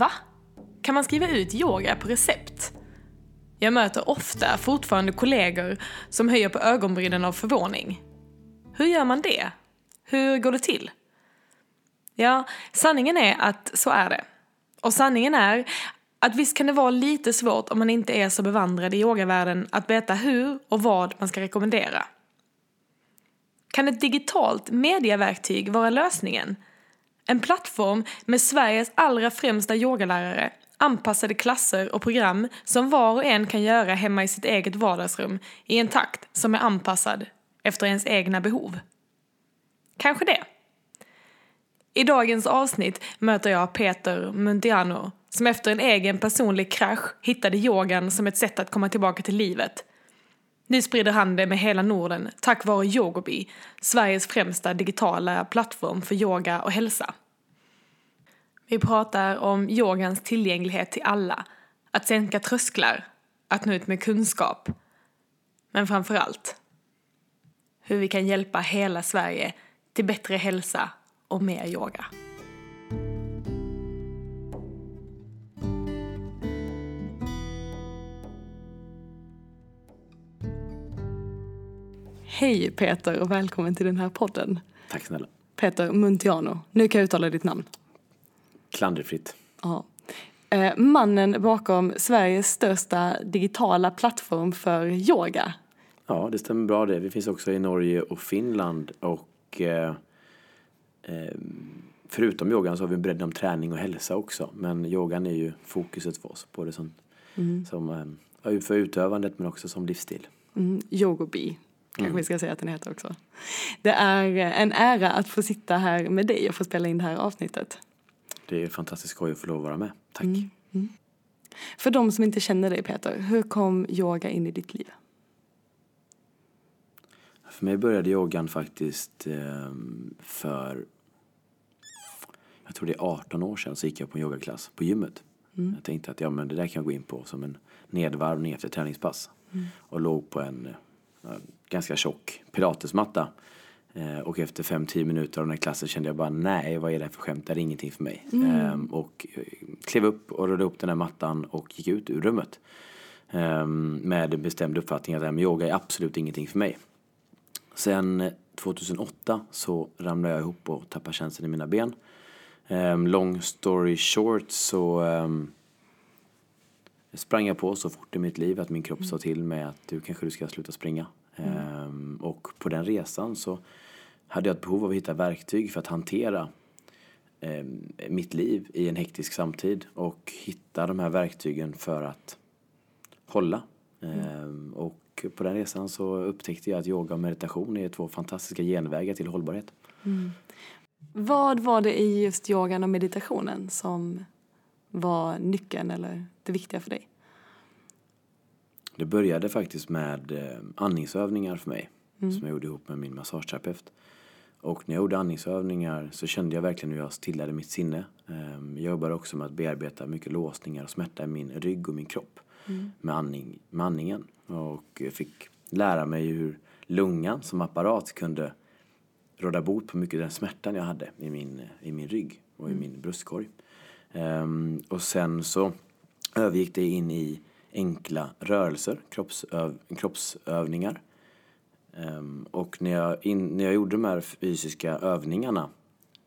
Va? Kan man skriva ut yoga på recept? Jag möter ofta fortfarande kollegor som höjer på ögonbrynen av förvåning. Hur gör man det? Hur går det till? Ja, sanningen är att så är det. Och sanningen är att visst kan det vara lite svårt om man inte är så bevandrad i yogavärlden att veta hur och vad man ska rekommendera. Kan ett digitalt mediaverktyg vara lösningen? En plattform med Sveriges allra främsta yogalärare, anpassade klasser och program som var och en kan göra hemma i sitt eget vardagsrum i en takt som är anpassad efter ens egna behov. Kanske det. I dagens avsnitt möter jag Peter Muntiano som efter en egen personlig krasch hittade yogan som ett sätt att komma tillbaka till livet. Nu sprider han det med hela Norden tack vare Yogobi, Sveriges främsta digitala plattform för yoga och hälsa. Vi pratar om yogans tillgänglighet till alla, att sänka trösklar, att nå ut med kunskap. Men framför allt, hur vi kan hjälpa hela Sverige till bättre hälsa och mer yoga. Hej Peter och välkommen till den här podden. Tack snälla. Peter Muntiano, nu kan jag uttala ditt namn. Klanderfritt. Ja. Eh, mannen bakom Sveriges största digitala plattform för yoga. Ja, det stämmer bra det. Vi finns också i Norge och Finland och eh, eh, förutom yogan så har vi en bredd om träning och hälsa också. Men yogan är ju fokuset för oss, både som, mm. som eh, för utövandet men också som livsstil. Mm, yogobi kanske mm. vi ska säga att den heter också. Det är en ära att få sitta här med dig och få spela in det här avsnittet. Det är fantastiskt skoj att få lov att vara med. Tack. Mm. Mm. För de som inte känner dig Peter, hur kom yoga in i ditt liv? För mig började yogan faktiskt eh, för, jag tror det är 18 år sedan så gick jag på en yogaklass på gymmet. Mm. Jag tänkte att ja, men det där kan jag gå in på som en nedvarvning efter träningspass. Mm. Och låg på en eh, ganska tjock pilatesmatta Eh, och efter 5-10 minuter av den här klassen kände jag bara nej, vad är det här för skämt? Det är ingenting för mig. Mm. Ehm, och eh, klev upp och rullade upp den här mattan och gick ut ur rummet. Ehm, med bestämd uppfattning att yoga är absolut ingenting för mig. Sen 2008 eh, så ramlade jag ihop och tappade känslan i mina ben. Ehm, long story short så sprang jag på så fort i mitt liv att min kropp sa till mig att du kanske du ska sluta springa. Mm. Och på den resan så hade jag ett behov av att hitta verktyg för att hantera eh, mitt liv i en hektisk samtid och hitta de här verktygen för att hålla. Mm. och på den resan så upptäckte jag att yoga och meditation är två fantastiska genvägar till hållbarhet. Mm. Vad var det i just yogan och meditationen som var nyckeln eller det viktiga för dig? Det började faktiskt med eh, andningsövningar för mig mm. som jag gjorde ihop med min massageterapeut. Och när jag gjorde andningsövningar så kände jag verkligen hur jag stillade mitt sinne. Ehm, jag jobbade också med att bearbeta mycket låsningar och smärta i min rygg och min kropp mm. med, andning, med andningen. Och fick lära mig hur lungan som apparat kunde råda bot på mycket den smärtan jag hade i min, i min rygg och i mm. min bröstkorg. Um, och sen så övergick det in i enkla rörelser, kroppsöv, kroppsövningar. Um, och när jag, in, när jag gjorde de här fysiska övningarna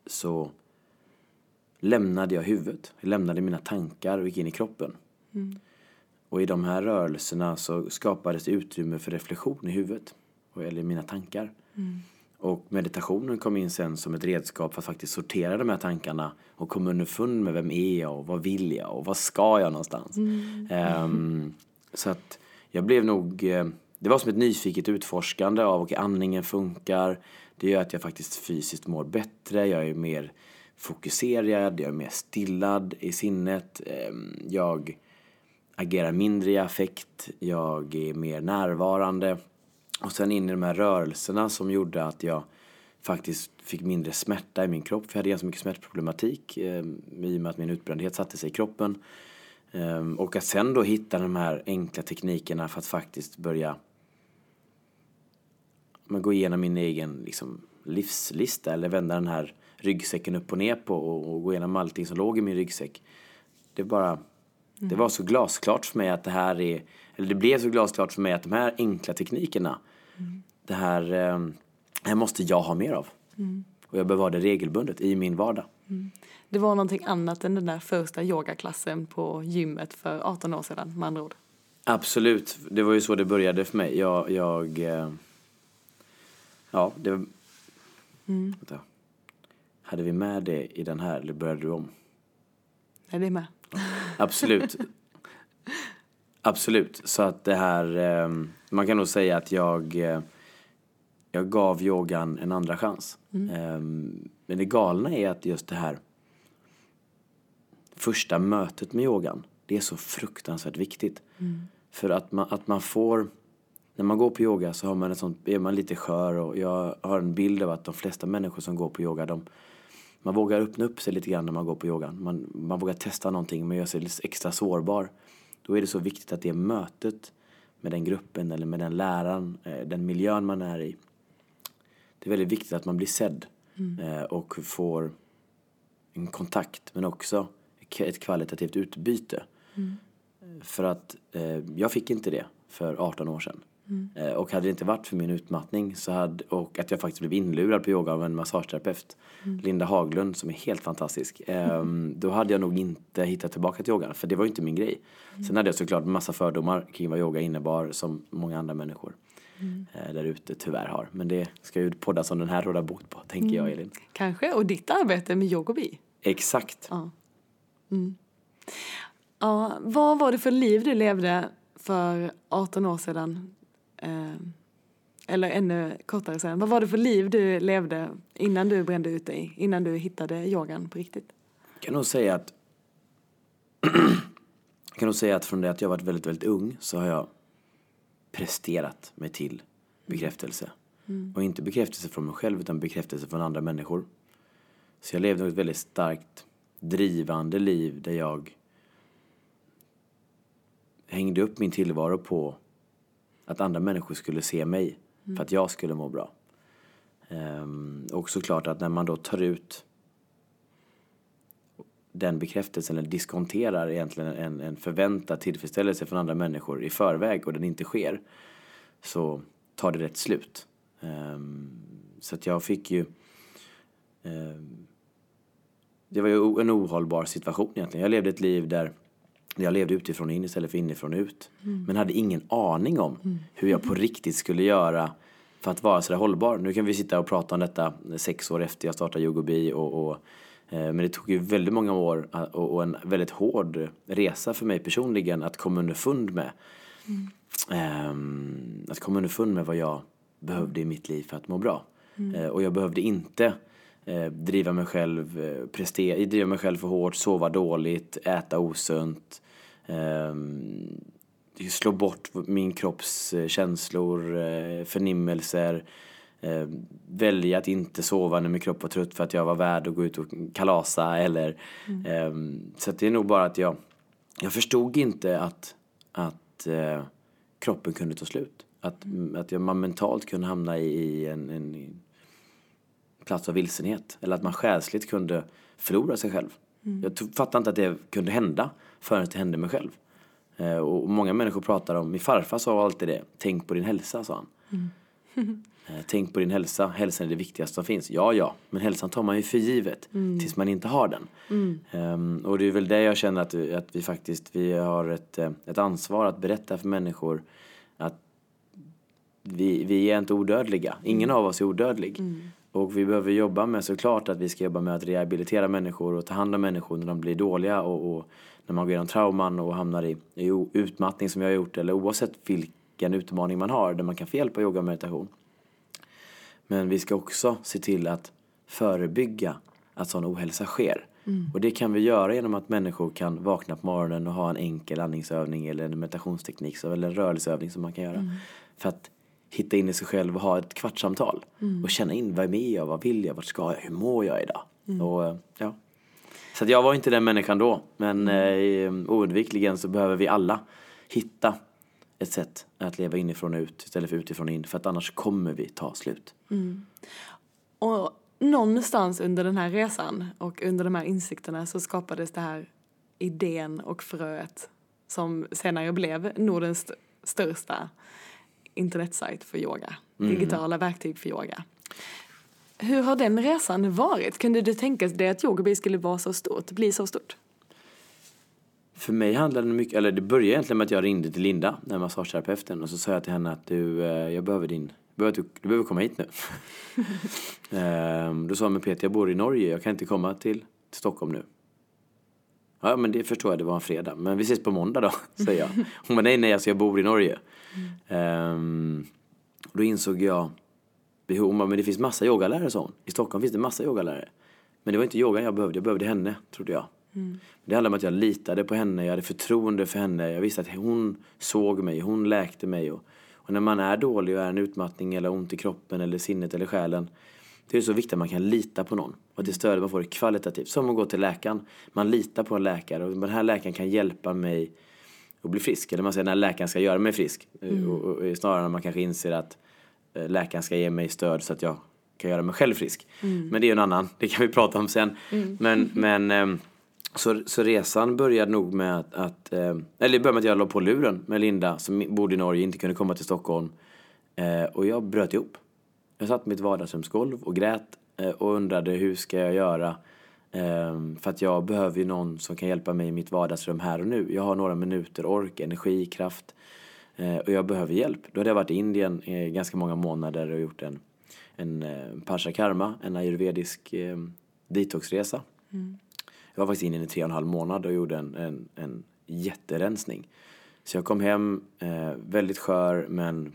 så lämnade jag huvudet. Jag lämnade mina tankar och gick in i kroppen. Mm. Och i de här rörelserna så skapades utrymme för reflektion i huvudet, eller i mina tankar. Mm. Och meditationen kom in sen som ett redskap för att faktiskt sortera de här tankarna och komma underfund med vem är jag och vad vill jag och vad ska jag någonstans. Mm. Um, så att jag blev nog, eh, det var som ett nyfiket utforskande av, okej okay, andningen funkar, det gör att jag faktiskt fysiskt mår bättre, jag är mer fokuserad, jag är mer stillad i sinnet, um, jag agerar mindre i affekt, jag är mer närvarande. Och sen in i de här rörelserna som gjorde att jag faktiskt fick mindre smärta i min kropp. För jag hade ganska mycket smärtproblematik eh, i och med att min utbrändhet satte sig i kroppen. Eh, och att sen då hitta de här enkla teknikerna för att faktiskt börja men, gå igenom min egen liksom, livslista eller vända den här ryggsäcken upp och ner på och, och gå igenom allting som låg i min ryggsäck. det bara, det var så glasklart för mig att det här är, eller det blev så glasklart för mig att de här enkla teknikerna, det här, eh, det här måste jag ha mer av. Och jag behöver ha det regelbundet i min vardag. Det var någonting annat än den där första yogaklassen på gymmet för 18 år sedan med andra ord. Absolut, det var ju så det började för mig. Jag, jag eh, ja, det var, vänta. Hade vi med det i den här eller började du om? Är det med? Absolut. Absolut. Så att det här, eh, man kan nog säga att jag, eh, jag gav yogan en andra chans. Eh, men det galna är att just det här första mötet med yogan, det är så fruktansvärt viktigt. För att man, att man får, när man går på yoga så har man ett sånt, är man lite skör och jag har en bild av att de flesta människor som går på yoga, de, man vågar öppna upp sig lite grann när man går på yogan. Man, man vågar testa någonting, man gör sig extra sårbar. Då är det så viktigt att det mötet med den gruppen eller med den läraren, eh, den miljön man är i. Det är väldigt viktigt att man blir sedd eh, och får en kontakt men också ett kvalitativt utbyte. För att eh, jag fick inte det för 18 år sedan. Eh, och hade det inte varit för min utmattning så hade, och att jag faktiskt blev inlurad på yoga av en massageterapeut, Linda Haglund, som är helt fantastisk. Eh, då hade jag nog inte hittat tillbaka till yogan, för det var ju inte min grej. Sen hade jag såklart massa fördomar kring vad yoga innebar, som många andra människor eh, där ute tyvärr har. Men det ska ju podda som den här råda bot på, tänker jag Elin. Kanske. Och ditt arbete med yogobi. Exakt. Ja. Mm. Ja, vad var det för liv du levde för 18 år sedan? Eh, eller ännu kortare sedan. Vad var det för liv du levde innan du brände ut dig? Innan du hittade yogan på riktigt? Jag kan nog säga att jag kan nog säga att från det att jag varit väldigt, väldigt ung så har jag presterat mig till bekräftelse. Och inte bekräftelse från mig själv utan bekräftelse från andra människor. Så jag levde ett väldigt starkt drivande liv där jag hängde upp min tillvaro på att andra människor skulle se mig för att jag skulle må bra. Ehm, och såklart att när man då tar ut den bekräftelsen eller diskonterar egentligen en, en förväntad tillfredsställelse från andra människor i förväg och den inte sker så tar det rätt slut. Ehm, så att jag fick ju ehm, det var ju en ohållbar situation egentligen. Jag levde ett liv där jag levde utifrån in istället för inifrån ut. Men hade ingen aning om hur jag på riktigt skulle göra för att vara sådär hållbar. Nu kan vi sitta och prata om detta sex år efter jag startade Yogobi och, och eh, men det tog ju väldigt många år eh, och, en väldigt hård resa för mig personligen att komma underfund med. Ehm, att komma underfund med vad jag behövde i mitt liv för att må bra. Eh, och jag behövde inte driva mig själv, prestera, driva mig själv för hårt, sova dåligt, äta osunt. Ehm, slå bort min kropps eh, känslor, eh, förnimmelser. Eh, välja att inte sova när min kropp var trött för att jag var värd att gå ut och kalasa eller ehm, så att det är nog bara att jag jag förstod inte att, att eh, kroppen kunde ta slut. Att, att jag, man mentalt kunde hamna i, i en, en, plats av vilsenhet. Eller att man själsligt kunde förlora sig själv. Jag tro- fattade inte att det kunde hända förrän det hände mig själv. Eh, och många människor pratar om, min farfar sa alltid det, tänk på din hälsa sa han. Eh, Tänk på din hälsa, hälsan är det viktigaste som finns. Ja, ja, men hälsan tar man ju för givet tills man inte har den. Ehm, och det är väl det jag känner att, att vi faktiskt, vi har ett, eh, ett ansvar att berätta för människor att vi, vi är inte odödliga. Ingen av oss är odödlig. Och vi behöver jobba med såklart att vi ska jobba med att rehabilitera människor och ta hand om människor när de blir dåliga och, och när man går igenom trauman och hamnar i, i utmattning som jag har gjort eller oavsett vilken utmaning man har där man kan få hjälp av yoga och meditation. Men vi ska också se till att förebygga att sån ohälsa sker. Och det kan vi göra genom att människor kan vakna på morgonen och ha en enkel andningsövning eller en meditationsteknik eller en rörelseövning som man kan göra. För att hitta in i sig själv och ha ett kvartssamtal. Och känna in, vem är jag, vad vill jag, vart ska jag, hur mår jag idag? Och, eh, ja. Så jag var inte den människan då. Men eh, oundvikligen så behöver vi alla hitta ett sätt att leva inifrån och ut istället för utifrån och in. För att annars kommer vi ta slut. Och någonstans under den här resan och under de här insikterna så skapades det här idén och fröet som senare blev Nordens st- största internetsajt för yoga. Digitala verktyg för yoga. Hur har den resan varit? Kunde du tänka dig att Yogaby skulle vara så stort, bli så stort? För mig handlade det mycket, eller det började egentligen med att jag ringde till Linda, den massageterapeuten, och så sa jag till henne att du, eh, jag behöver din, behöver, du, du behöver komma hit nu. Ehm, Då sa hon, men Peter jag bor i Norge, jag kan inte komma till, till Stockholm nu. Ja men det förstår jag, det var en fredag. Men vi ses på måndag då, säger jag. Hon bara, nej nej alltså jag bor i Norge. Ehm, och då insåg jag, behov, hon bara, men det finns massa yogalärare sa hon. I Stockholm finns det massa yogalärare. Men det var inte yoga jag behövde, jag behövde henne, trodde jag. Det handlade om att jag litade på henne, jag hade förtroende för henne. Jag visste att hon såg mig, hon läkte mig. Och, och när man är dålig och är en utmattning eller ont i kroppen eller sinnet eller själen. Det är så viktigt att man kan lita på någon. Och att det stödet man får är kvalitativt. Som att gå till läkaren. Man litar på en läkare och den här läkaren kan hjälpa mig att bli frisk. Eller man säger den här läkaren ska göra mig frisk. Och, och, och snarare när man kanske inser att läkaren ska ge mig stöd så att jag kan göra mig själv frisk. Men det är ju en annan, det kan vi prata om sen. Men, men ehm, så, så resan började nog med att, att eh, eller började med att jag la på luren med Linda som bodde i Norge, inte kunde komma till Stockholm. Eh, och jag bröt ihop. Jag satt på mitt vardagsrumsgolv och grät eh, och undrade hur ska jag göra? Eh, för att jag behöver ju någon som kan hjälpa mig i mitt vardagsrum här och nu. Jag har några minuter ork, energi, kraft. Eh, och jag behöver hjälp. Då hade jag varit i Indien i ganska många månader och gjort en, en eh, Karma, en ayurvedisk eh, detoxresa. Mm. Jag var faktiskt i Indien i tre och en halv månad och gjorde en, en, en jätterensning. Så jag kom hem eh, väldigt skör men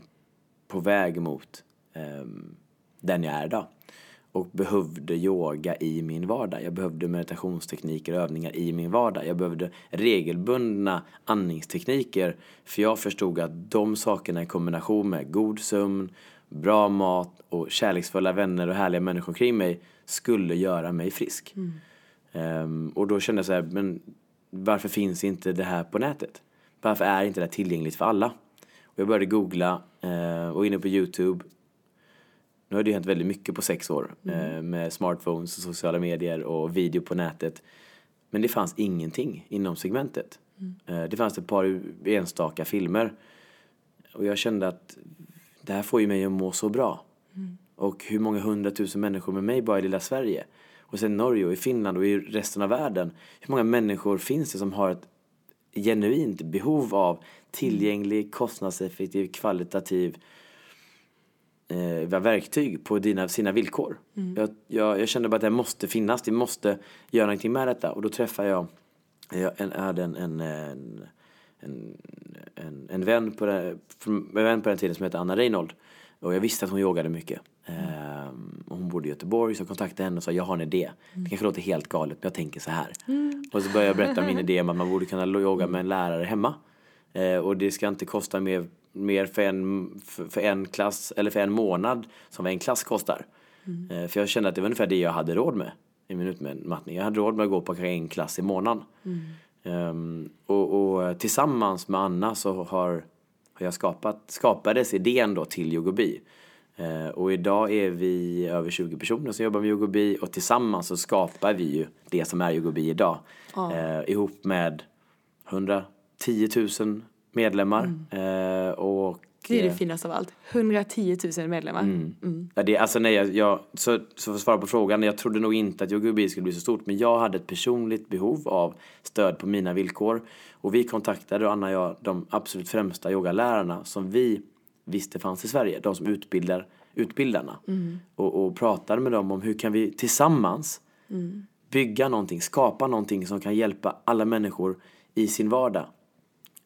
på väg mot eh, den jag är idag. Och behövde yoga i min vardag. Jag behövde meditationstekniker och övningar i min vardag. Jag behövde regelbundna andningstekniker. För jag förstod att de sakerna i kombination med god sömn, bra mat och kärleksfulla vänner och härliga människor kring mig skulle göra mig frisk. Ehm, och då kände jag så här, men varför finns inte det här på nätet? Varför är inte det här tillgängligt för alla? Och jag började googla eh, och inne på Youtube. Nu har det ju hänt väldigt mycket på sex år eh, med smartphones och sociala medier och video på nätet. Men det fanns ingenting inom segmentet. Eh, det fanns ett par enstaka filmer. Och jag kände att det här får ju mig att må så bra. Och hur många hundratusen människor med mig bara i lilla Sverige. Och sen Norge och i Finland och i resten av världen. Hur många människor finns det som har ett genuint behov av tillgänglig, kostnadseffektiv, kvalitativ eh, verktyg på dina, sina villkor. Jag, jag, jag kände bara att det måste finnas, det måste göra någonting med detta. Och då träffade jag, jag en- hade en, en, en, en, en, vän på den, en vän på den tiden som hette Anna Reinhold. Och jag visste att hon yogade mycket. Och hon bodde i Göteborg så jag kontaktade henne och sa jag har en idé. Det kanske låter helt galet men jag tänker så här. Och så började jag berätta min idé om att man borde kunna yoga med en lärare hemma. Eh, och det ska inte kosta mer, mer för, en, för, för en klass eller för en månad som en klass kostar. Eh, för jag kände att det var ungefär det jag hade råd med i min utmattning. Jag hade råd med att gå på en klass i månaden. Ehm, och, och tillsammans med Anna så har, har jag skapat, skapades idén då till Yogobi. Eh, och idag är vi över 20 personer som jobbar med Yogobi och tillsammans så skapar vi ju det som är Yogobi idag. Eh, ihop med 110 000 medlemmar. Eh, och, Det är det eh, finaste av allt. 110 000 medlemmar. Mm. Ja, det, alltså nej, jag, jag, så, så för att svara på frågan, jag trodde nog inte att Yogobi skulle bli så stort, men jag hade ett personligt behov av stöd på mina villkor. Och vi kontaktade, Anna och jag, de absolut främsta yogalärarna som vi visste fanns i Sverige, de som utbildar utbildarna. Och, och pratade med dem om hur kan vi tillsammans bygga någonting, skapa någonting som kan hjälpa alla människor i sin vardag.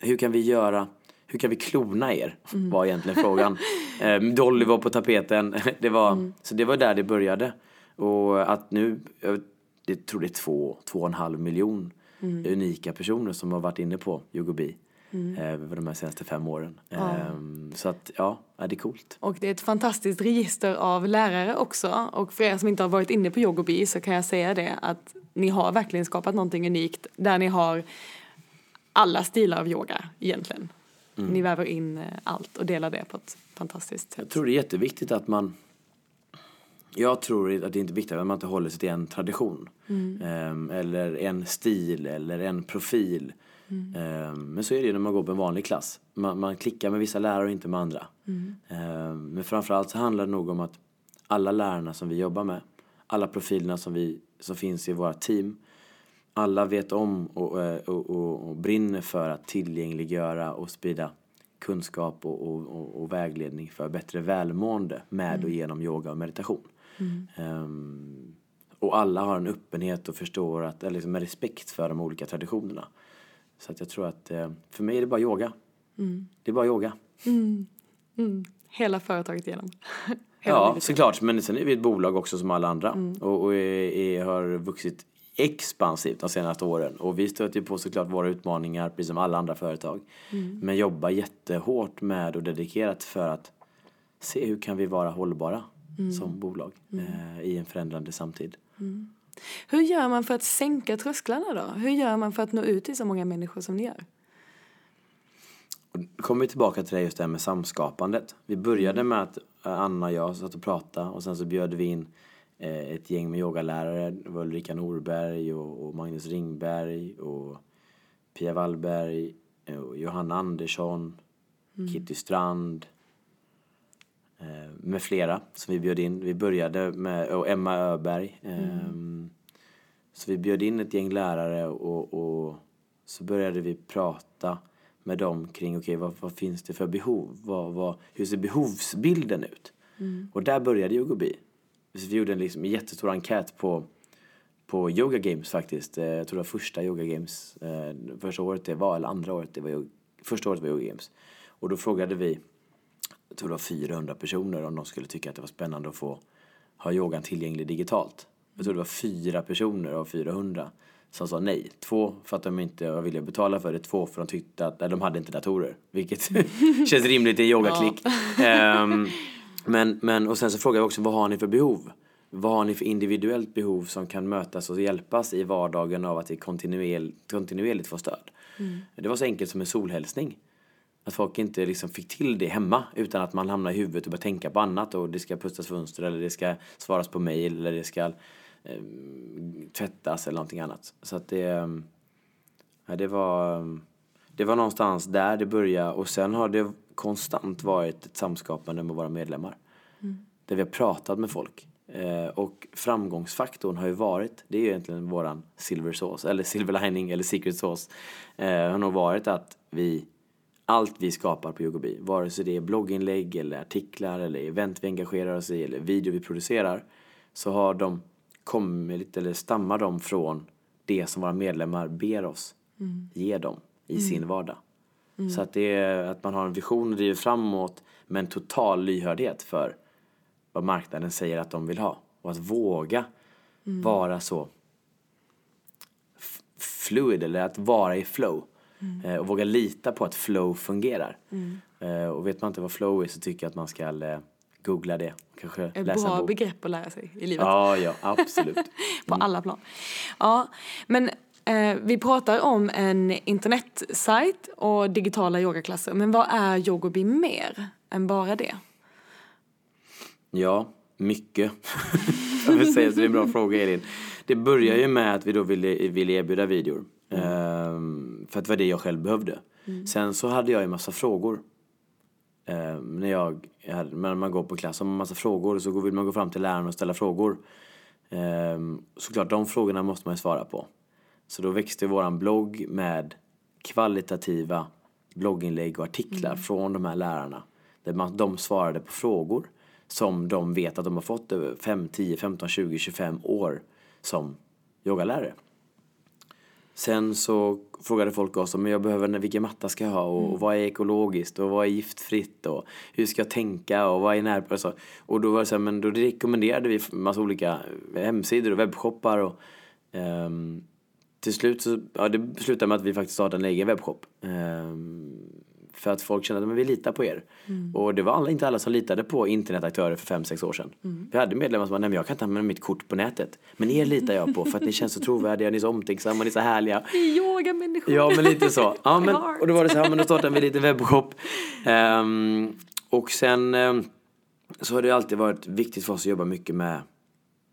Hur kan vi göra, hur kan vi klona er? Var egentligen frågan. Eh, Dolly var på tapeten. Det var, Så det var där det började. Och att nu, jag tror det är två, två och en halv miljon unika personer som har varit inne på Yogobi. Eh, över de här senaste fem åren. Ehm, så att ja, ja, det är coolt. Och det är ett fantastiskt register av lärare också. Och för er som inte har varit inne på Yogobi så kan jag säga det att ni har verkligen skapat någonting unikt där ni har alla stilar av yoga egentligen. Ni väver in eh, allt och delar det på ett fantastiskt Jag sätt. tror det är jätteviktigt att man Jag tror att det är inte viktigt att man inte håller sig till en tradition. Ehm, eller en stil eller en profil. Ehm, men så är det ju när man går på en vanlig klass. Man, man klickar med vissa lärare och inte med andra. Ehm, men framförallt så handlar det nog om att alla lärarna som vi jobbar med, alla profilerna som, vi, som finns i våra team, alla vet om och, eh, och, och, och brinner för att tillgängliggöra och sprida kunskap och, vägledning för bättre välmående med och genom yoga och meditation. Ehm, och alla har en öppenhet och förstår att, eller liksom med respekt för de olika traditionerna. Så att jag tror att eh, för mig är det bara yoga. Det är bara yoga. Hela företaget igenom. Hela Ja, såklart. Men sen är vi ett bolag också som alla andra. Och, och är, är, har vuxit expansivt de senaste åren. Och vi stöter ju på såklart våra utmaningar precis som alla andra företag. Men jobbar jättehårt med och dedikerat för att se hur kan vi vara hållbara som bolag eh, i en förändrande samtid. Hur gör man för att sänka trösklarna då? Hur gör man för att nå ut till så många människor som ni gör? Kommer vi tillbaka till det just det här med samskapandet. Vi började med att eh, Anna och jag satt och pratade och sen så bjöd vi in ett gäng med yogalärare. Det var Ulrika Norberg och, och Magnus Ringberg och Pia Wallberg eh, och Johanna Andersson, Kitty Strand eh, med flera som vi bjöd in. Vi började med, och Emma Öberg. ehm, Så vi bjöd in ett gäng lärare och, och så började vi prata med dem kring okej vad, vad finns det för behov? Vad, vad, hur ser behovsbilden ut? Och där började Yogobi. Så vi gjorde en liksom jättestor enkät på, på Yoga Games faktiskt. Eh, Jag tror det var första Yoga Games, eh, första året det var, eller andra året det var, första året var Yoga Games. Och då frågade vi, jag tror det var 400 personer om de skulle tycka att det var spännande att få ha yogan tillgänglig digitalt. Jag tror det var fyra personer av 400 som sa nej. Två för att de inte var villiga att betala för det, två för att de tyckte att nej, de hade inte datorer. Vilket känns rimligt i en yogaklick. Ehm, men, men, och sen så frågade jag också, vad har ni för behov? Vad har ni för individuellt behov som kan mötas och hjälpas i vardagen av att vi kontinuerligt, kontinuerligt får stöd? Det var så enkelt som en solhälsning. Att folk inte liksom fick till det hemma utan att man hamnar i huvudet och börjar tänka på annat och det ska pustas fönster eller det ska svaras på mail eller det ska eh, tvättas eller någonting annat. Så att det, eh, ja, det var, eh, det var någonstans där det började och sen har det konstant varit ett samskapande med våra medlemmar. Där vi har pratat med folk. Eh, och framgångsfaktorn har ju varit, det är ju egentligen våran silver sauce, eller silver lining eller secret sauce. Eh, har nog varit att vi allt vi skapar på Yogobi, vare sig det är blogginlägg eller artiklar eller event vi engagerar oss i eller video vi producerar, så har de kommit, eller stammar de från det som våra medlemmar ber oss ge dem i sin vardag. Så att det är att man har en vision och driver framåt med en total lyhördhet för vad marknaden säger att de vill ha. Och att våga vara så fluid eller att vara i flow. Eh, och våga lita på att flow fungerar. Eh, och vet man inte vad flow är så tycker jag att man ska eh, googla det. Kanske Ett läsa en bra bok. begrepp att lära sig i livet. Ja, ja, absolut. På alla plan. Ja, men eh, vi pratar om en internetsajt och digitala yogaklasser. Men vad är Yogobi mer än bara det? Ja, mycket. jag vill säga, så det är en bra fråga Elin. Det börjar ju med att vi då ville, ville erbjuda videor. Ehm, för att det var det jag själv behövde. Sen så hade jag ju massa frågor. Ehm, när, jag, när man går på klass har man massa frågor så vill man gå fram till läraren och ställa frågor. Ehm, såklart, de frågorna måste man ju svara på. Så då växte våran blogg med kvalitativa blogginlägg och artiklar från de här lärarna. Där man, de svarade på frågor som de vet att de har fått över 5, 10, 15, 20, 25 år som yogalärare. Sen så frågade folk oss om jag behöver, vilken matta ska jag ha och vad är ekologiskt och vad är giftfritt och hur ska jag tänka och vad är när... Och, så. och då var det så här, men då rekommenderade vi massa olika hemsidor och webbshoppar och ehm, till slut så, ja det slutade med att vi faktiskt startade en egen webbshop. Ehm, för att folk kände att vi litar på er. Och det var alla, inte alla som litade på internetaktörer för 5-6 år sedan. Vi hade medlemmar som sa, nej men jag kan inte använda mitt kort på nätet. Men er litar jag på för att ni känns så trovärdiga, ni är så omtänksamma, ni är så härliga. Yogamänniskor. Ja men lite så. Ja, men, och då var det så här, men då startade vi en liten webbshop. Ehm, och sen, ehm, så har det alltid varit viktigt för oss att jobba mycket med,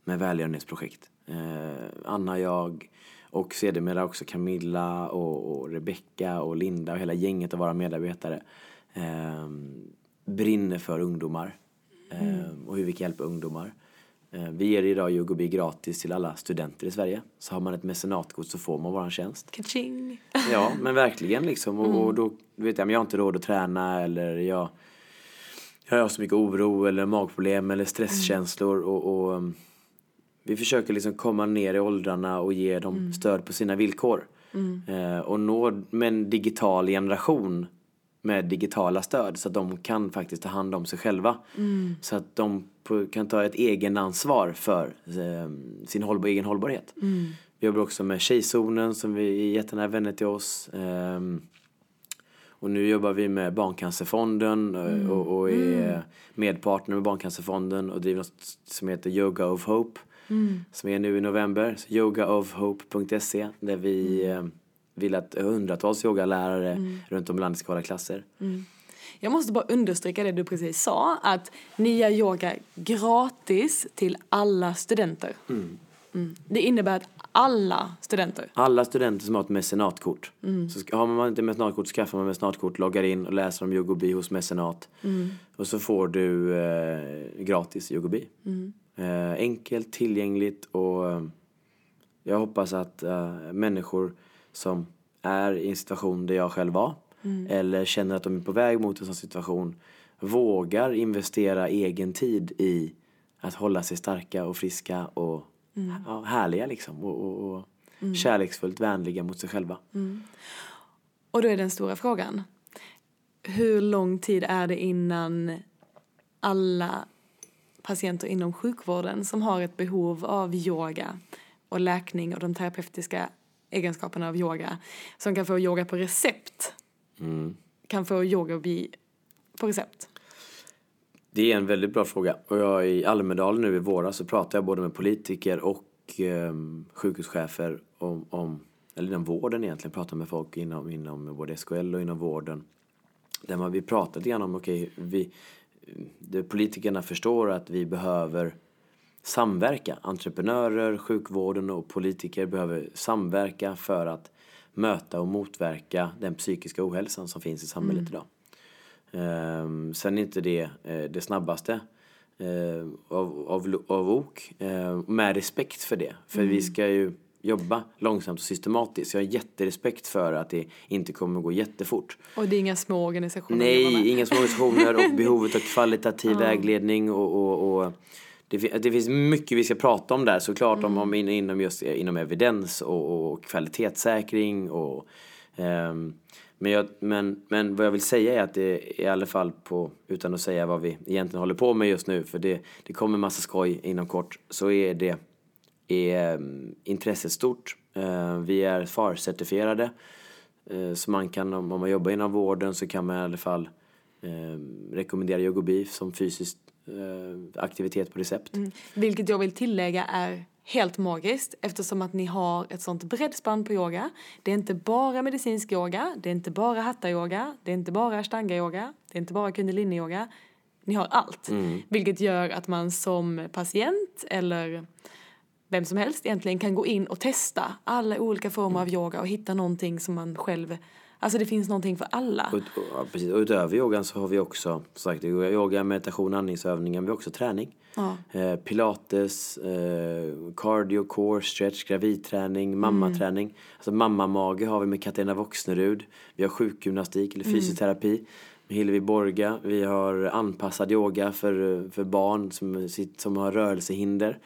med välgörenhetsprojekt. Eh, Anna, jag och sedermera också Camilla och, och Rebecca och Linda och hela gänget av våra medarbetare eh, brinner för ungdomar eh, och hur vi kan hjälpa ungdomar. Eh, vi ger idag Yugobi gratis till alla studenter i Sverige. Så har man ett mecenatkort så får man vår tjänst. Kaching! Ja, men verkligen liksom. Och, och då vet jag, men jag har inte råd att träna eller jag, jag har så mycket oro eller magproblem eller stresskänslor och, och um, vi försöker liksom komma ner i åldrarna och ge dem stöd på sina villkor. Eh, och nå med en digital generation med digitala stöd så att de kan faktiskt ta hand om sig själva. Så att de kan ta ett egenansvar för eh, sin hållbar, egen hållbarhet. Vi jobbar också med Tjejzonen som vi är jättenära vänner till oss. Ehm, och nu jobbar vi med Barncancerfonden eh, och, och är medpartner med Barncancerfonden och driver något som heter Yoga of Hope. Som är nu i november. Så yogaofhope.se där vi eh, vill att hundratals yogalärare runt om i landet ska hålla klasser. Jag måste bara understryka det du precis sa, att ni gör yoga gratis till alla studenter. Mm. Det innebär att alla studenter. Alla studenter som har ett mecenatkort. Så ska, har man inte mecenatkort så skaffar man mecenatkort, loggar in och läser om yogobi hos mecenat. Och så får du eh, gratis yogobi. Eh, enkelt, tillgängligt och eh, jag hoppas att eh, människor som är i en situation där jag själv var eller känner att de är på väg mot en sån situation vågar investera egen tid i att hålla sig starka och friska och ja, härliga liksom och, och, och kärleksfullt vänliga mot sig själva. Och då är den stora frågan. Hur lång tid är det innan alla patienter inom sjukvården som har ett behov av yoga och läkning och de terapeutiska egenskaperna av yoga som kan få yoga på recept kan få yoga och bli på recept? Det är en väldigt bra fråga. Och jag i Almedalen nu i våras så pratade jag både med politiker och eh, sjukhuschefer om, om, eller inom vården egentligen, pratade med folk inom, inom både SKL och inom vården. Där man, vi pratade lite grann om, okej, vi, det, politikerna förstår att vi behöver samverka. Entreprenörer, sjukvården och politiker behöver samverka för att möta och motverka den psykiska ohälsan som finns i samhället idag. Um, sen är inte det eh, det snabbaste eh, av, av, av ok, eh, med respekt för det. För vi ska ju jobba långsamt och systematiskt. Jag har jätterespekt för att det inte kommer att gå jättefort. Och det är inga små organisationer? Nej, inga små organisationer och behovet av kvalitativ vägledning och, och, och det, det finns mycket vi ska prata om där såklart om, om in, inom just inom evidens och, och kvalitetssäkring och ehm, men, jag, men, men vad jag vill säga är att det är i alla fall på, utan att säga vad vi egentligen håller på med just nu, för det, det kommer massa skoj inom kort, så är det är um, intresset stort. Eh, vi är FAR-certifierade, eh, så man kan, om, man jobbar inom vården så kan man i alla fall rekommendera yogobi som fysisk aktivitet på recept. Vilket jag vill tillägga är helt magiskt eftersom att ni har ett sånt brett spann på yoga. Det är inte bara medicinsk yoga, det är inte bara hatta-yoga, det är inte bara ashtanga-yoga, det är inte bara kundalini-yoga. Ni har allt. Vilket gör att man som patient eller vem som helst egentligen kan gå in och testa alla olika former av yoga och hitta någonting som man själv... Alltså det finns någonting för alla. Och, ja, precis. och utöver yogan så har vi också, sagt, yoga, meditation, andningsövningar, vi har också träning. Ja. Eh, pilates, eh, cardio, core, stretch, gravidträning, mammaträning. Alltså mammamage har vi med Katarina Voxnerud. Vi har sjukgymnastik eller fysioterapi med Hillevi Borga. Vi har anpassad yoga för, för barn som, som har rörelsehinder.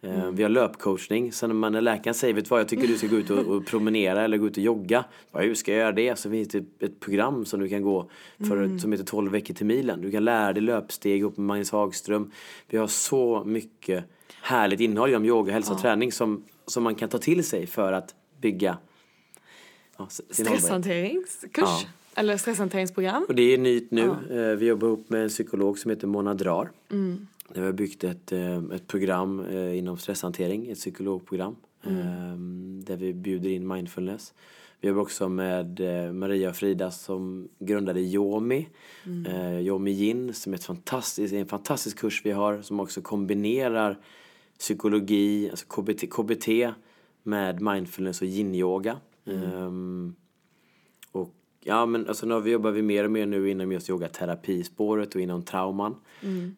Eh, Vi har löpcoachning. Sen när, man, när läkaren säger, vet vad, jag tycker du ska gå ut och, och promenera eller gå ut och jogga. Bara, hur ska jag göra det? Så finns det ett program som du kan gå för, som heter 12 veckor till milen. Du kan lära dig löpsteg upp med Magnus Hagström. Vi har så mycket härligt innehåll inom yoga, hälsa och träning som, som man kan ta till sig för att bygga ja. Stresshanteringskurs. Ja. Eller stresshanteringsprogram. Och det är nytt nu. Eh, Vi jobbar ihop med en psykolog som heter Mona Drar. Där vi har byggt ett, eh, ett program eh, inom stresshantering, ett psykologprogram. eh, Där vi bjuder in mindfulness Vi jobbar också med eh, Maria och Frida som grundade Yomi. Eh, Yomi Yin som är ett fantastiskt, en fantastisk kurs vi har som också kombinerar psykologi, alltså KBT, KBT med mindfulness och yin-yoga. Ehm, och ja, men alltså nu jobbar vi mer och mer nu inom just yogaterapispåret och inom trauman.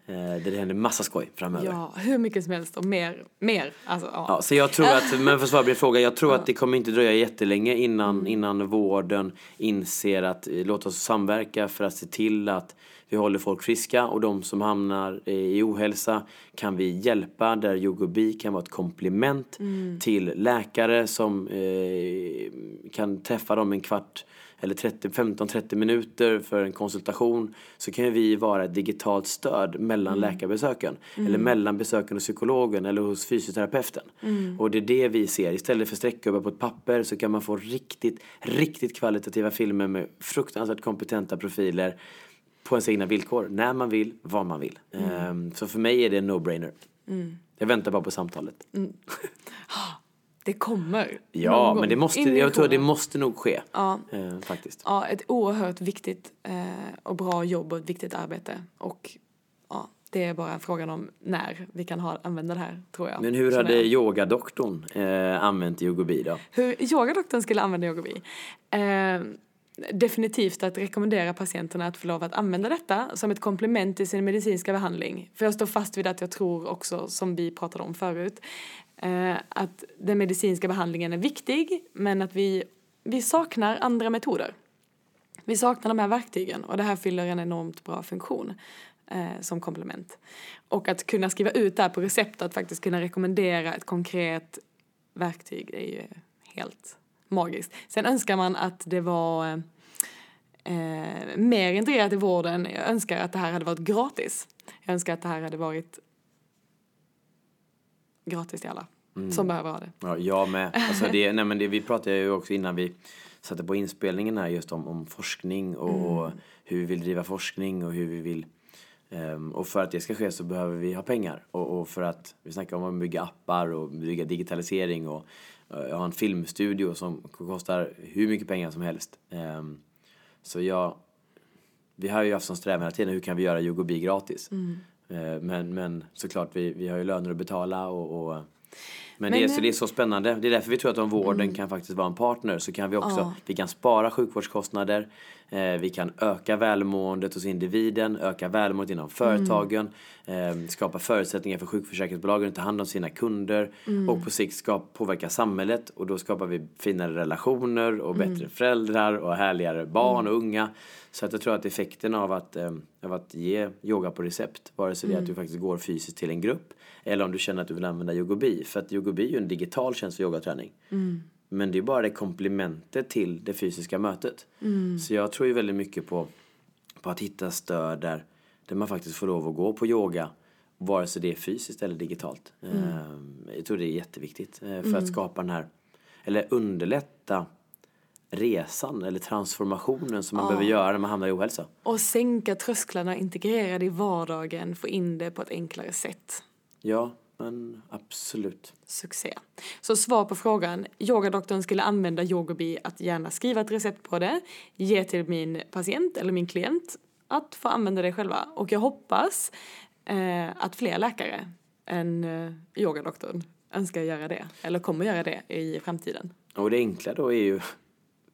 Eh, där det händer massa skoj framöver. Ja, hur mycket som helst och mer. mer. Alltså, ja. Ja, så jag tror att, men för att svara på din fråga, jag tror att det kommer inte dröja jättelänge innan, innan vården inser att eh, låt oss samverka för att se till att vi håller folk friska och de som hamnar eh, i ohälsa kan vi hjälpa där yogobi kan vara ett komplement till läkare som eh, kan träffa dem en kvart eller 15-30 minuter för en konsultation så kan vi vara ett digitalt stöd mellan läkarbesöken eller mellan besöken hos psykologen eller hos fysioterapeuten. Och det är det vi ser. Istället för streckgubbar på ett papper så kan man få riktigt, riktigt kvalitativa filmer med fruktansvärt kompetenta profiler på ens egna villkor. När man vill, var man vill. Ehm, Så för mig är det en no-brainer. Jag väntar bara på samtalet. Det kommer. Ja, men det måste, jag tror det måste nog ske. Ja. Eh, faktiskt. Ja, ett oerhört viktigt eh, och bra jobb och ett viktigt arbete. Och ja, det är bara frågan om när vi kan ha, använda det här, tror jag. Men hur hade är- yogadoktorn eh, använt yogobi då? Hur yogadoktorn skulle använda yogobi? Definitivt att rekommendera patienterna att få lov att använda detta som ett komplement till sin medicinska behandling. För jag står fast vid att jag tror också, som vi pratade om förut, eh, att den medicinska behandlingen är viktig men att vi, vi saknar andra metoder. Vi saknar de här verktygen och det här fyller en enormt bra funktion eh, som komplement. Och att kunna skriva ut det här på recept, att faktiskt kunna rekommendera ett konkret verktyg, det är ju helt magiskt. Sen önskar man att det var eh, mer integrerat i vården. Jag önskar att det här hade varit gratis. Jag önskar att det här hade varit gratis till alla som behöver ha det. Ja, jag med. Alltså det, nej men det, vi pratade ju också innan vi satte på inspelningen här just om, om forskning och, och hur vi vill driva forskning och hur vi vill ehm, och för att det ska ske så behöver vi ha pengar. Och, och för att vi snackar om att bygga appar och bygga digitalisering och uh, ha en filmstudio som kostar hur mycket pengar som helst. Ehm, så jag, vi har ju haft som strävan hela tiden, hur kan vi göra yogobi gratis? Eh, men, men såklart, vi, vi har ju löner att betala och, och men, det, är, Men, så eh, det är så spännande. Det är därför vi tror att om vården kan faktiskt vara en partner så kan vi också, vi kan spara sjukvårdskostnader, eh, vi kan öka välmåendet hos individen, öka välmåendet inom företagen, eh, skapa förutsättningar för sjukförsäkringsbolagen att ta hand om sina kunder och på sikt ska påverka samhället och då skapar vi finare relationer och bättre föräldrar och härligare barn och unga. Så att jag tror att effekten av att, eh, av att ge yoga på recept, vare sig det är att du faktiskt går fysiskt till en grupp eller om du känner att du vill använda yogobi. För att yogobi är ju en digital tjänst för yogaträning. Men det är bara det komplementet till det fysiska mötet. Så jag tror ju väldigt mycket på, på att hitta stöd där, där man faktiskt får lov att gå på yoga vare sig det är fysiskt eller digitalt. Eh, Jag tror det är jätteviktigt eh, för att skapa den här, eller underlätta resan eller transformationen som man behöver göra när man hamnar i ohälsa. Och sänka trösklarna, integrera det i vardagen, få in det på ett enklare sätt. Ja, men absolut. Succé. Så svar på frågan, yogadoktorn skulle använda yogobi att gärna skriva ett recept på det, ge till min patient eller min klient att få använda det själva. Och jag hoppas eh, att fler läkare än eh, yogadoktorn önskar göra det, eller kommer göra det i framtiden. Och det enkla då är ju,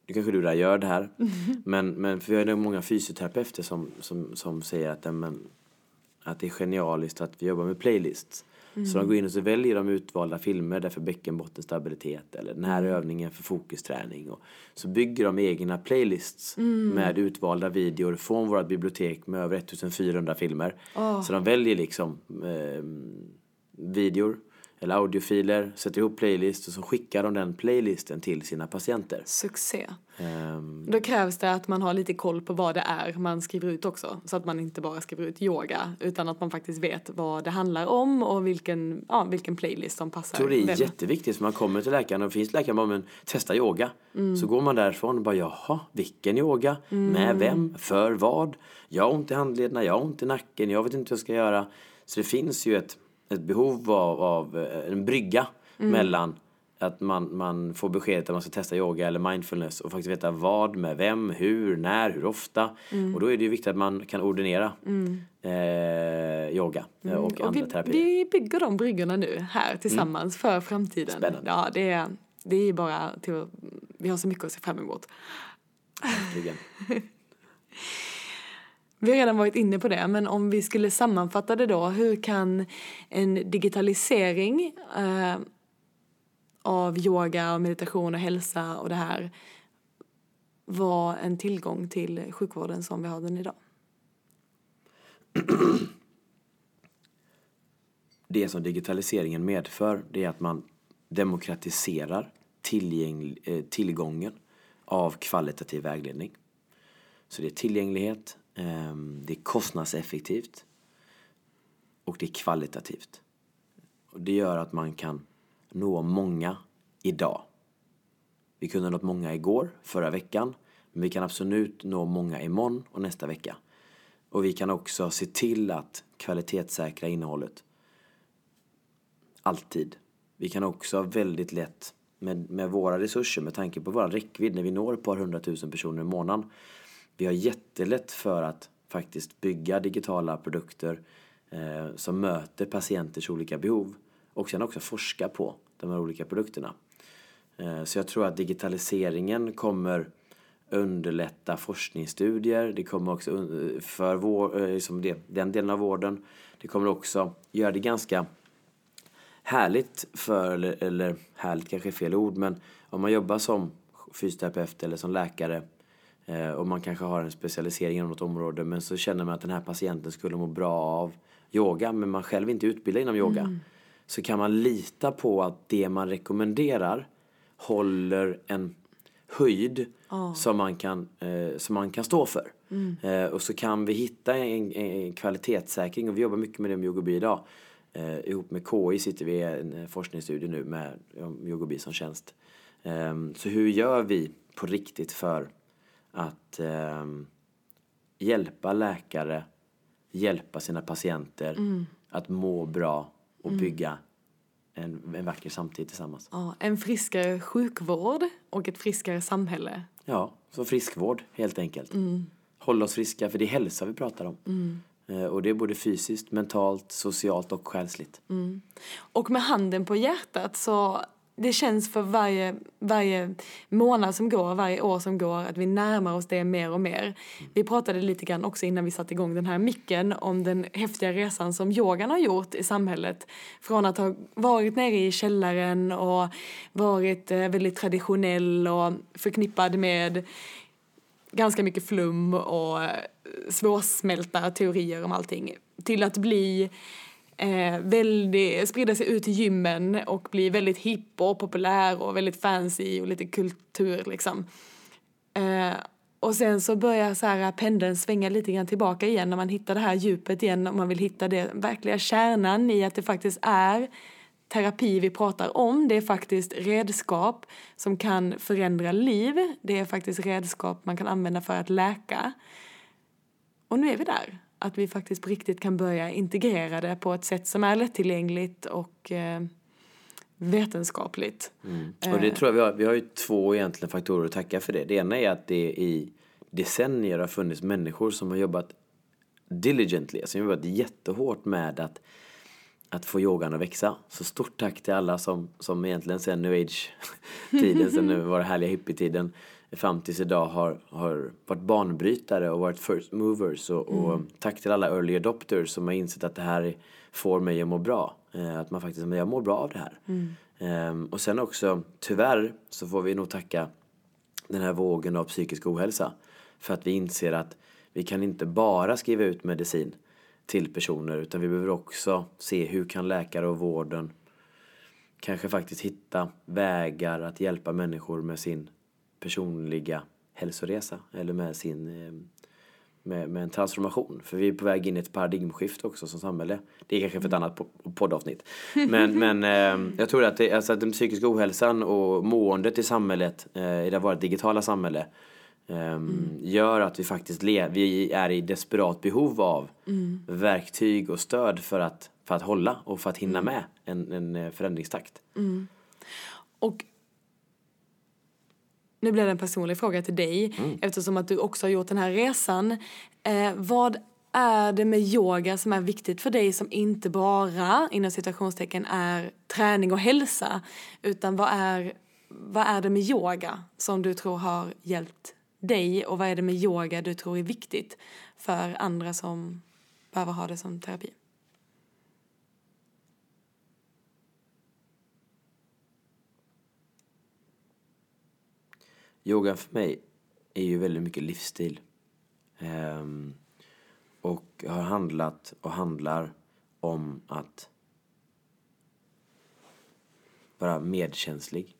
nu kanske du där gör det här, men, men för vi har ju många fysioterapeuter som, som, som säger att, men, att det är genialiskt att vi jobbar med playlists. Så de går in och så väljer de utvalda filmer därför bäckenbottenstabilitet eller den här övningen för fokusträning. Och så bygger de egna playlists med utvalda videor från vårt bibliotek med över 1400 filmer. Så de väljer liksom eh, videor eller audiofiler, sätter ihop playlist och så skickar de den playlisten till sina patienter. Succé. Ehm, Då krävs det att man har lite koll på vad det är man skriver ut också. Så att man inte bara skriver ut yoga utan att man faktiskt vet vad det handlar om och vilken, ja, vilken playlist som passar. Jag tror det är jätteviktigt för man kommer till läkaren och finns läkaren bara men testa yoga. Så går man därifrån och bara jaha, vilken yoga? Med vem? För vad? Jag har ont i handlederna, jag har ont i nacken, jag vet inte vad jag ska göra. Så det finns ju ett, ett behov av, av eh, en brygga mellan Att man, man får beskedet att man ska testa yoga eller mindfulness och faktiskt veta vad med vem, hur, när, hur ofta. Och då är det ju viktigt att man kan ordinera eh, yoga eh, och Och andra vi, terapier. vi bygger de bryggorna nu här tillsammans för framtiden. Spännande. Ja, det är, det är bara till vi har så mycket att se fram emot. Verkligen. Vi har redan varit inne på det, men om vi skulle sammanfatta det då, hur kan en digitalisering eh, av yoga och meditation och hälsa och det här vara en tillgång till sjukvården som vi har den idag? det som digitaliseringen medför det är att man demokratiserar eh, tillgången av kvalitativ vägledning. Så det är tillgänglighet, Ehm, det är kostnadseffektivt och det är kvalitativt. Och det gör att man kan nå många idag. Vi kunde ha nått många igår, förra veckan, men vi kan absolut nå många imorgon och nästa vecka. Och vi kan också se till att kvalitetssäkra innehållet alltid. Vi kan också väldigt lätt med, med våra resurser, med tanke på vår räckvidd, när vi når ett par hundratusen personer i månaden. Vi har jättelätt för att faktiskt bygga digitala produkter eh, som möter patienters olika behov och sen också forska på de här olika produkterna. Eh, så jag tror att digitaliseringen kommer underlätta forskningsstudier. Det kommer också eh, för vår, eh, liksom det, den delen av vården. Det kommer också göra det ganska härligt för, eller, eller härligt kanske är fel ord, men om man jobbar som fysioterapeut eller som läkare och man kanske har en specialisering inom något område men så känner man att den här patienten skulle må bra av yoga men man själv inte utbildad inom yoga. Så kan man lita på att det man rekommenderar håller en höjd som, man kan, eh, som man kan stå för. Eh, och så kan vi hitta en, en kvalitetssäkring och vi jobbar mycket med det med yogobi idag. Eh, ihop med KI sitter vi i en eh, forskningsstudie nu med yogobi som tjänst. Ehm, så hur gör vi på riktigt för att ehm, hjälpa läkare, hjälpa sina patienter att må bra och bygga en, en vacker samtid tillsammans. Ja, en friskare sjukvård och ett friskare samhälle. Ja, så friskvård helt enkelt. Hålla oss friska, för det är hälsa vi pratar om. Eh, Och det är både fysiskt, mentalt, socialt och själsligt. Och med handen på hjärtat så det känns för varje, varje månad som går, varje år som går att vi närmar oss det mer och mer. Vi pratade lite grann också innan vi satte igång den här micken om den häftiga resan som yogan har gjort i samhället. Från att ha varit nere i källaren och varit eh, väldigt traditionell och förknippad med ganska mycket flum och eh, svårsmälta teorier om allting till att bli eh, väldigt, sprida sig ut i gymmen och bli väldigt hipp och populär och väldigt fancy och lite kultur liksom. Eh, och sen så börjar så här pendeln svänga lite grann tillbaka igen när man hittar det här djupet igen och man vill hitta den verkliga kärnan i att det faktiskt är terapi vi pratar om. Det är faktiskt redskap som kan förändra liv. Det är faktiskt redskap man kan använda för att läka. Och nu är vi där. Att vi faktiskt på riktigt kan börja integrera det på ett sätt som är lättillgängligt och eh, vetenskapligt. Och det tror jag vi har, vi har ju två egentligen faktorer att tacka för det. Det ena är att det i decennier har funnits människor som har jobbat diligently, alltså jobbat jättehårt med att, att få yogan att växa. Så stort tack till alla som, som egentligen sen new age-tiden, sen nu var det härliga hippietiden, fram tills idag har, har varit banbrytare och varit first movers. Och, och tack till alla early adopters som har insett att det här får mig att må bra. Eh, att man faktiskt, men jag mår bra av det här. Ehm, och sen också, tyvärr, så får vi nog tacka den här vågen av psykisk ohälsa. För att vi inser att vi kan inte bara skriva ut medicin till personer utan vi behöver också se hur kan läkare och vården kanske faktiskt hitta vägar att hjälpa människor med sin personliga hälsoresa eller med sin eh, med, med en transformation. För vi är på väg in i ett paradigmskifte också som samhälle. Det är kanske för ett annat po- poddavsnitt. Men, men eh, jag tror att, det, alltså att den psykiska ohälsan och måendet i samhället, eh, i det vårt digitala samhälle, eh, gör att vi faktiskt le- vi är i desperat behov av verktyg och stöd för att, för att hålla och för att hinna med en, en eh, förändringstakt. Och nu blir det en personlig fråga till dig eftersom att du också har gjort den här resan. Eh, vad är det med yoga som är viktigt för dig som inte bara inom citationstecken är träning och hälsa utan vad är, vad är det med yoga som du tror har hjälpt dig och vad är det med yoga du tror är viktigt för andra som behöver ha det som terapi? Yoga för mig är ju väldigt mycket livsstil. Ehm, och har handlat och handlar om att vara medkänslig.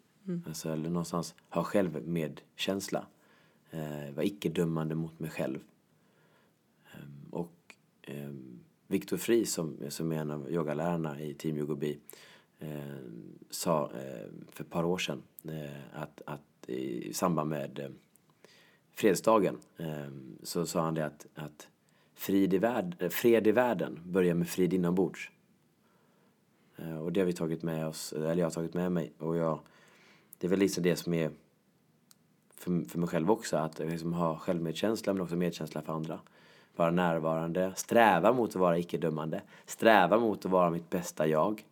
Alltså, eller någonstans ha självmedkänsla. Eh, vara icke-dömande mot mig själv. Ehm, och ehm, Viktor Fri som, som är en av yogalärarna i Team Yogobi eh, sa eh, för ett par år sedan eh, att, att i samband med eh, fredsdagen eh, så sa han det att, att frid, i värld, eh, fred i världen börjar med frid inombords. Och det har vi tagit med oss, eller jag har tagit med mig. Och jag, det är väl liksom det som är för, för mig själv också, att liksom ha självmedkänsla men också medkänsla för andra. Vara närvarande, sträva mot att vara icke-dömande, sträva mot att vara mitt bästa jag.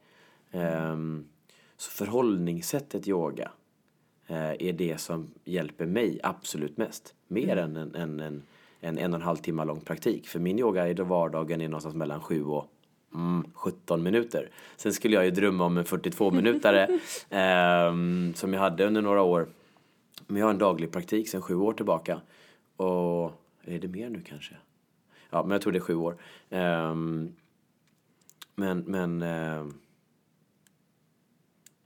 Ehm, så förhållningssättet yoga är det som hjälper mig absolut mest. Mer än en, en, en, en en och en halv timme lång praktik. För min yoga i vardagen är någonstans mellan 7 och mm, 17 minuter. Sen skulle jag ju drömma om en 42 minutare ehm, som jag hade under några år. Men jag har en daglig praktik sedan sju år tillbaka. Och är det mer nu kanske? Ja, men jag tror det är sju år. Ehm, men, men, ehm,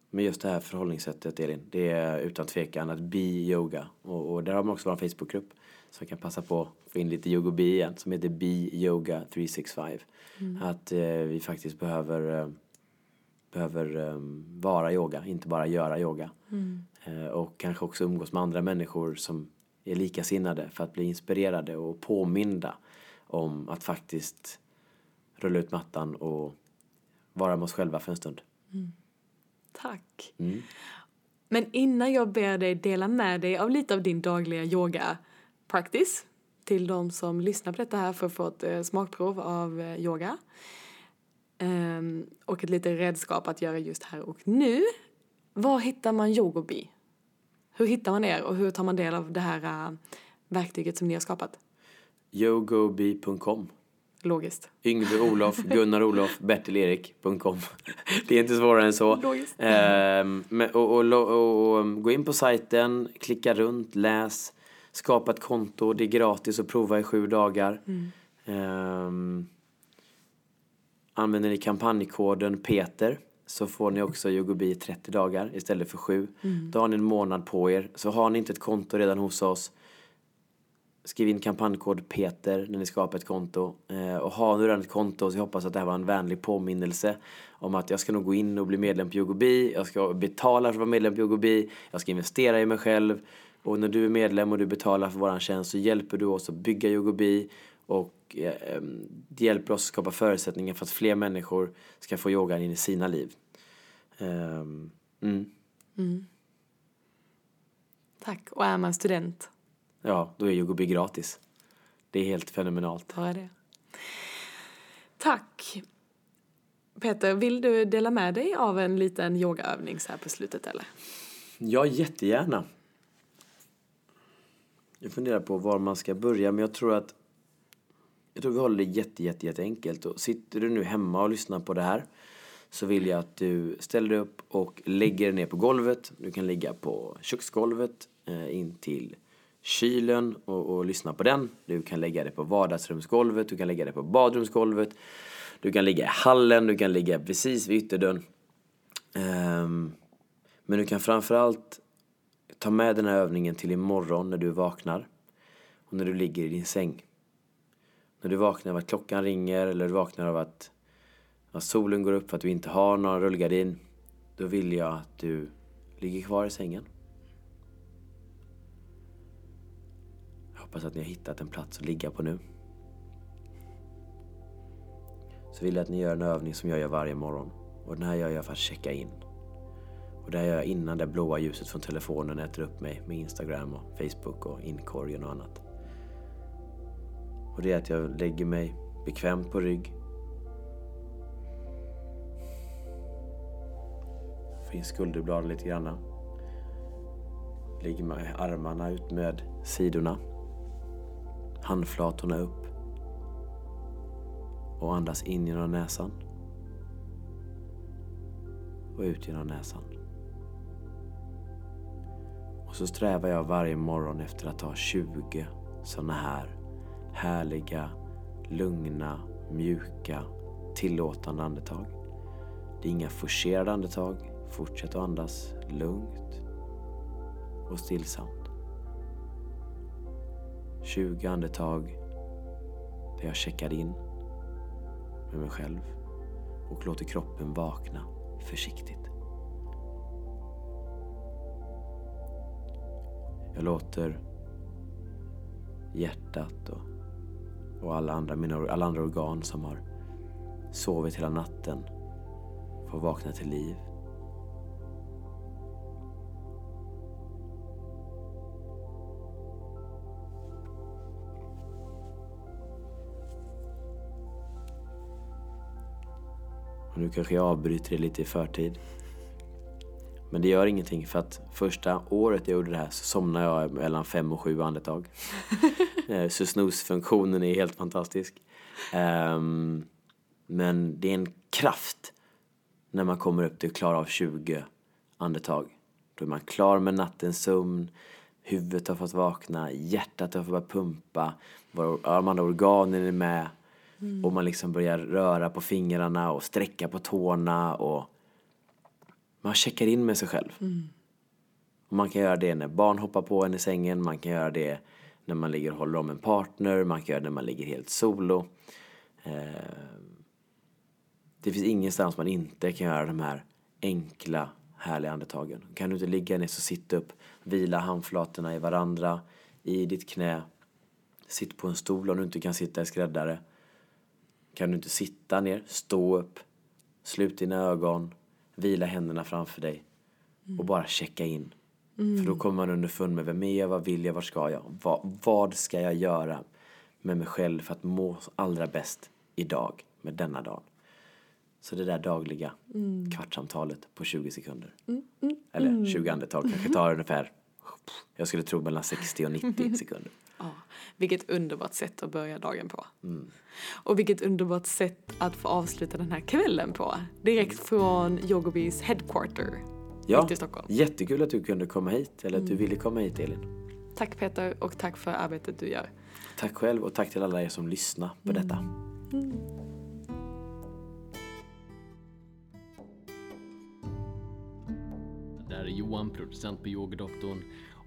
men just det här förhållningssättet Elin, det är utan tvekan att be yoga. Och, och där har man också vår Facebookgrupp. Så jag kan passa på att få in lite yogobi igen som heter Be Yoga 365. Att eh, vi faktiskt behöver, eh, behöver eh, vara yoga, inte bara göra yoga. Eh, och kanske också umgås med andra människor som är likasinnade för att bli inspirerade och påminda om att faktiskt rulla ut mattan och vara med oss själva för en stund. Tack. Mm. Men innan jag ber dig dela med dig av lite av din dagliga yoga practice till de som lyssnar på detta här för att få ett eh, smakprov av eh, yoga ehm, och ett litet redskap att göra just här och nu. Var hittar man yogobi? Hur hittar man er och hur tar man del av det här eh, verktyget som ni har skapat? yogobi.com Logiskt. Yngve Olof, Gunnar Olof, Bertil-Erik.com. Det är inte svårare än så. Logiskt. Ehm, och, och, och, och gå in på sajten, klicka runt, läs, skapa ett konto. Det är gratis att prova i sju dagar. Ehm, använder ni kampanjkoden Peter så får ni också Yogobi i 30 dagar istället för sju. Då har ni en månad på er. Så har ni inte ett konto redan hos oss Skriv in kampanjkod Peter när ni skapar ett konto. Eh, och har nu redan ett konto så jag hoppas att det här var en vänlig påminnelse om att jag ska nog gå in och bli medlem på Yogobi. Jag ska betala för att vara medlem på Yogobi. Jag ska investera i mig själv. Och när du är medlem och du betalar för våran tjänst så hjälper du oss att bygga Yogobi. Och eh, det hjälper oss att skapa förutsättningar för att fler människor ska få yogan in i sina liv. Ehm, mm. mm. Tack. Och är man student, Ja, då är Yogobi gratis. Det är helt fenomenalt. bara det. Tack. Peter, vill du dela med dig av en liten yogaövning så här på slutet eller? Ja, jättegärna. Jag funderar på var man ska börja, men jag tror att jag tror vi håller det jätte, jätte, jätte enkelt. Och sitter du nu hemma och lyssnar på det här så vill jag att du ställer dig upp och lägger dig ner på golvet. Du kan ligga på köksgolvet eh, in till kylen och, och lyssna på den. Du kan lägga det på vardagsrumsgolvet, du kan lägga det på badrumsgolvet. Du kan ligga i hallen, du kan ligga precis vid ytterdörren. Um, men du kan framförallt ta med den här övningen till imorgon när du vaknar och när du ligger i din säng. När du vaknar av att klockan ringer eller du vaknar av att, att solen går upp för att du inte har någon rullgardin. Då vill jag att du ligger kvar i sängen. Hoppas att ni har hittat en plats att ligga på nu. Så vill jag att ni gör en övning som jag gör varje morgon. Och den här gör jag för att checka in. Och det här gör jag innan det blåa ljuset från telefonen äter upp mig med Instagram och Facebook och inkorgen och annat. Och det är att jag lägger mig bekvämt på rygg. Får in skulderbladen lite grann. Lägger armarna ut med sidorna. Handflatorna upp. Och andas in genom näsan. Och ut genom näsan. Och så strävar jag varje morgon efter att ta 20 sådana här härliga, lugna, mjuka, tillåtande andetag. Det är inga forcerade andetag. Fortsätt att andas lugnt och stillsamt. 20 andetag där jag checkar in med mig själv och låter kroppen vakna försiktigt. Jag låter hjärtat och, och alla, andra, mina, alla andra organ som har sovit hela natten få vakna till liv. Nu kanske jag avbryter det lite i förtid. Men det gör ingenting för att första året jag gjorde det här så somnade jag mellan fem och sju andetag. Eh, så snusfunktionen är helt fantastisk. Um, men det är en kraft när man kommer upp till att klara av 20 andetag. Då är man klar med nattens sömn, huvudet har fått vakna, hjärtat har fått börja pumpa, de andra organen är med mm. och man liksom börjar röra på fingrarna och sträcka på tårna och man checkar in med sig själv. Mm. Och man kan göra det när barn hoppar på en i sängen, man kan göra det när man ligger och håller om en partner, man kan göra det när man ligger helt solo. Eh, det finns ingenstans man inte kan göra de här enkla, härliga andetagen. Kan du inte ligga ner så sitt upp, vila handflatorna i varandra, i ditt knä. Sitt på en stol om du inte kan sitta i skräddare. Kan du inte sitta ner, stå upp, slut dina ögon, vila händerna framför dig och bara checka in. Mm. För då kommer man underfund med vem är jag, vad vill jag, vad ska jag, vad, vad ska jag göra med mig själv för att må allra bäst idag, med denna dag. Så det där dagliga mm. kvartssamtalet på 20 sekunder. Mm, mm, Eller 20 andetag kanske tar ungefär, jag skulle tro mellan 60 och 90 sekunder. Ja, vilket underbart sätt att börja dagen på. Mm. Och vilket underbart sätt att få avsluta den här kvällen på. Direkt från Yogobis headquarter ja, i Stockholm. Jättekul att du kunde komma hit, eller att du mm. ville komma hit Elin. Tack Peter och tack för arbetet du gör. Tack själv och tack till alla er som lyssnar på detta. Mm. Det här är Johan, producent på Yogadoktorn.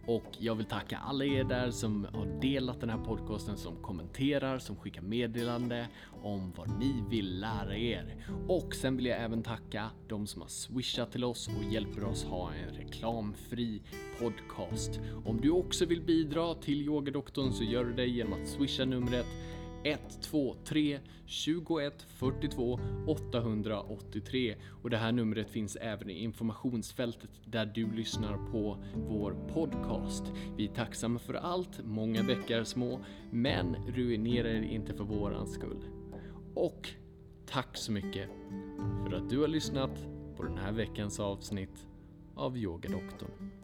Och jag vill tacka alla er där som har delat den här podcasten, som kommenterar, som skickar meddelande om vad ni vill lära er. Och sen vill jag även tacka de som har swishat till oss och hjälper oss ha en reklamfri podcast. Om du också vill bidra till Yogadoktorn så gör du det genom att swisha numret 123 21 42 883 och det här numret finns även i informationsfältet där du lyssnar på vår podcast. Vi är tacksamma för allt, många bäckar små, men ruinera er inte för våran skull. Och tack så mycket för att du har lyssnat på den här veckans avsnitt av Yogadoktorn.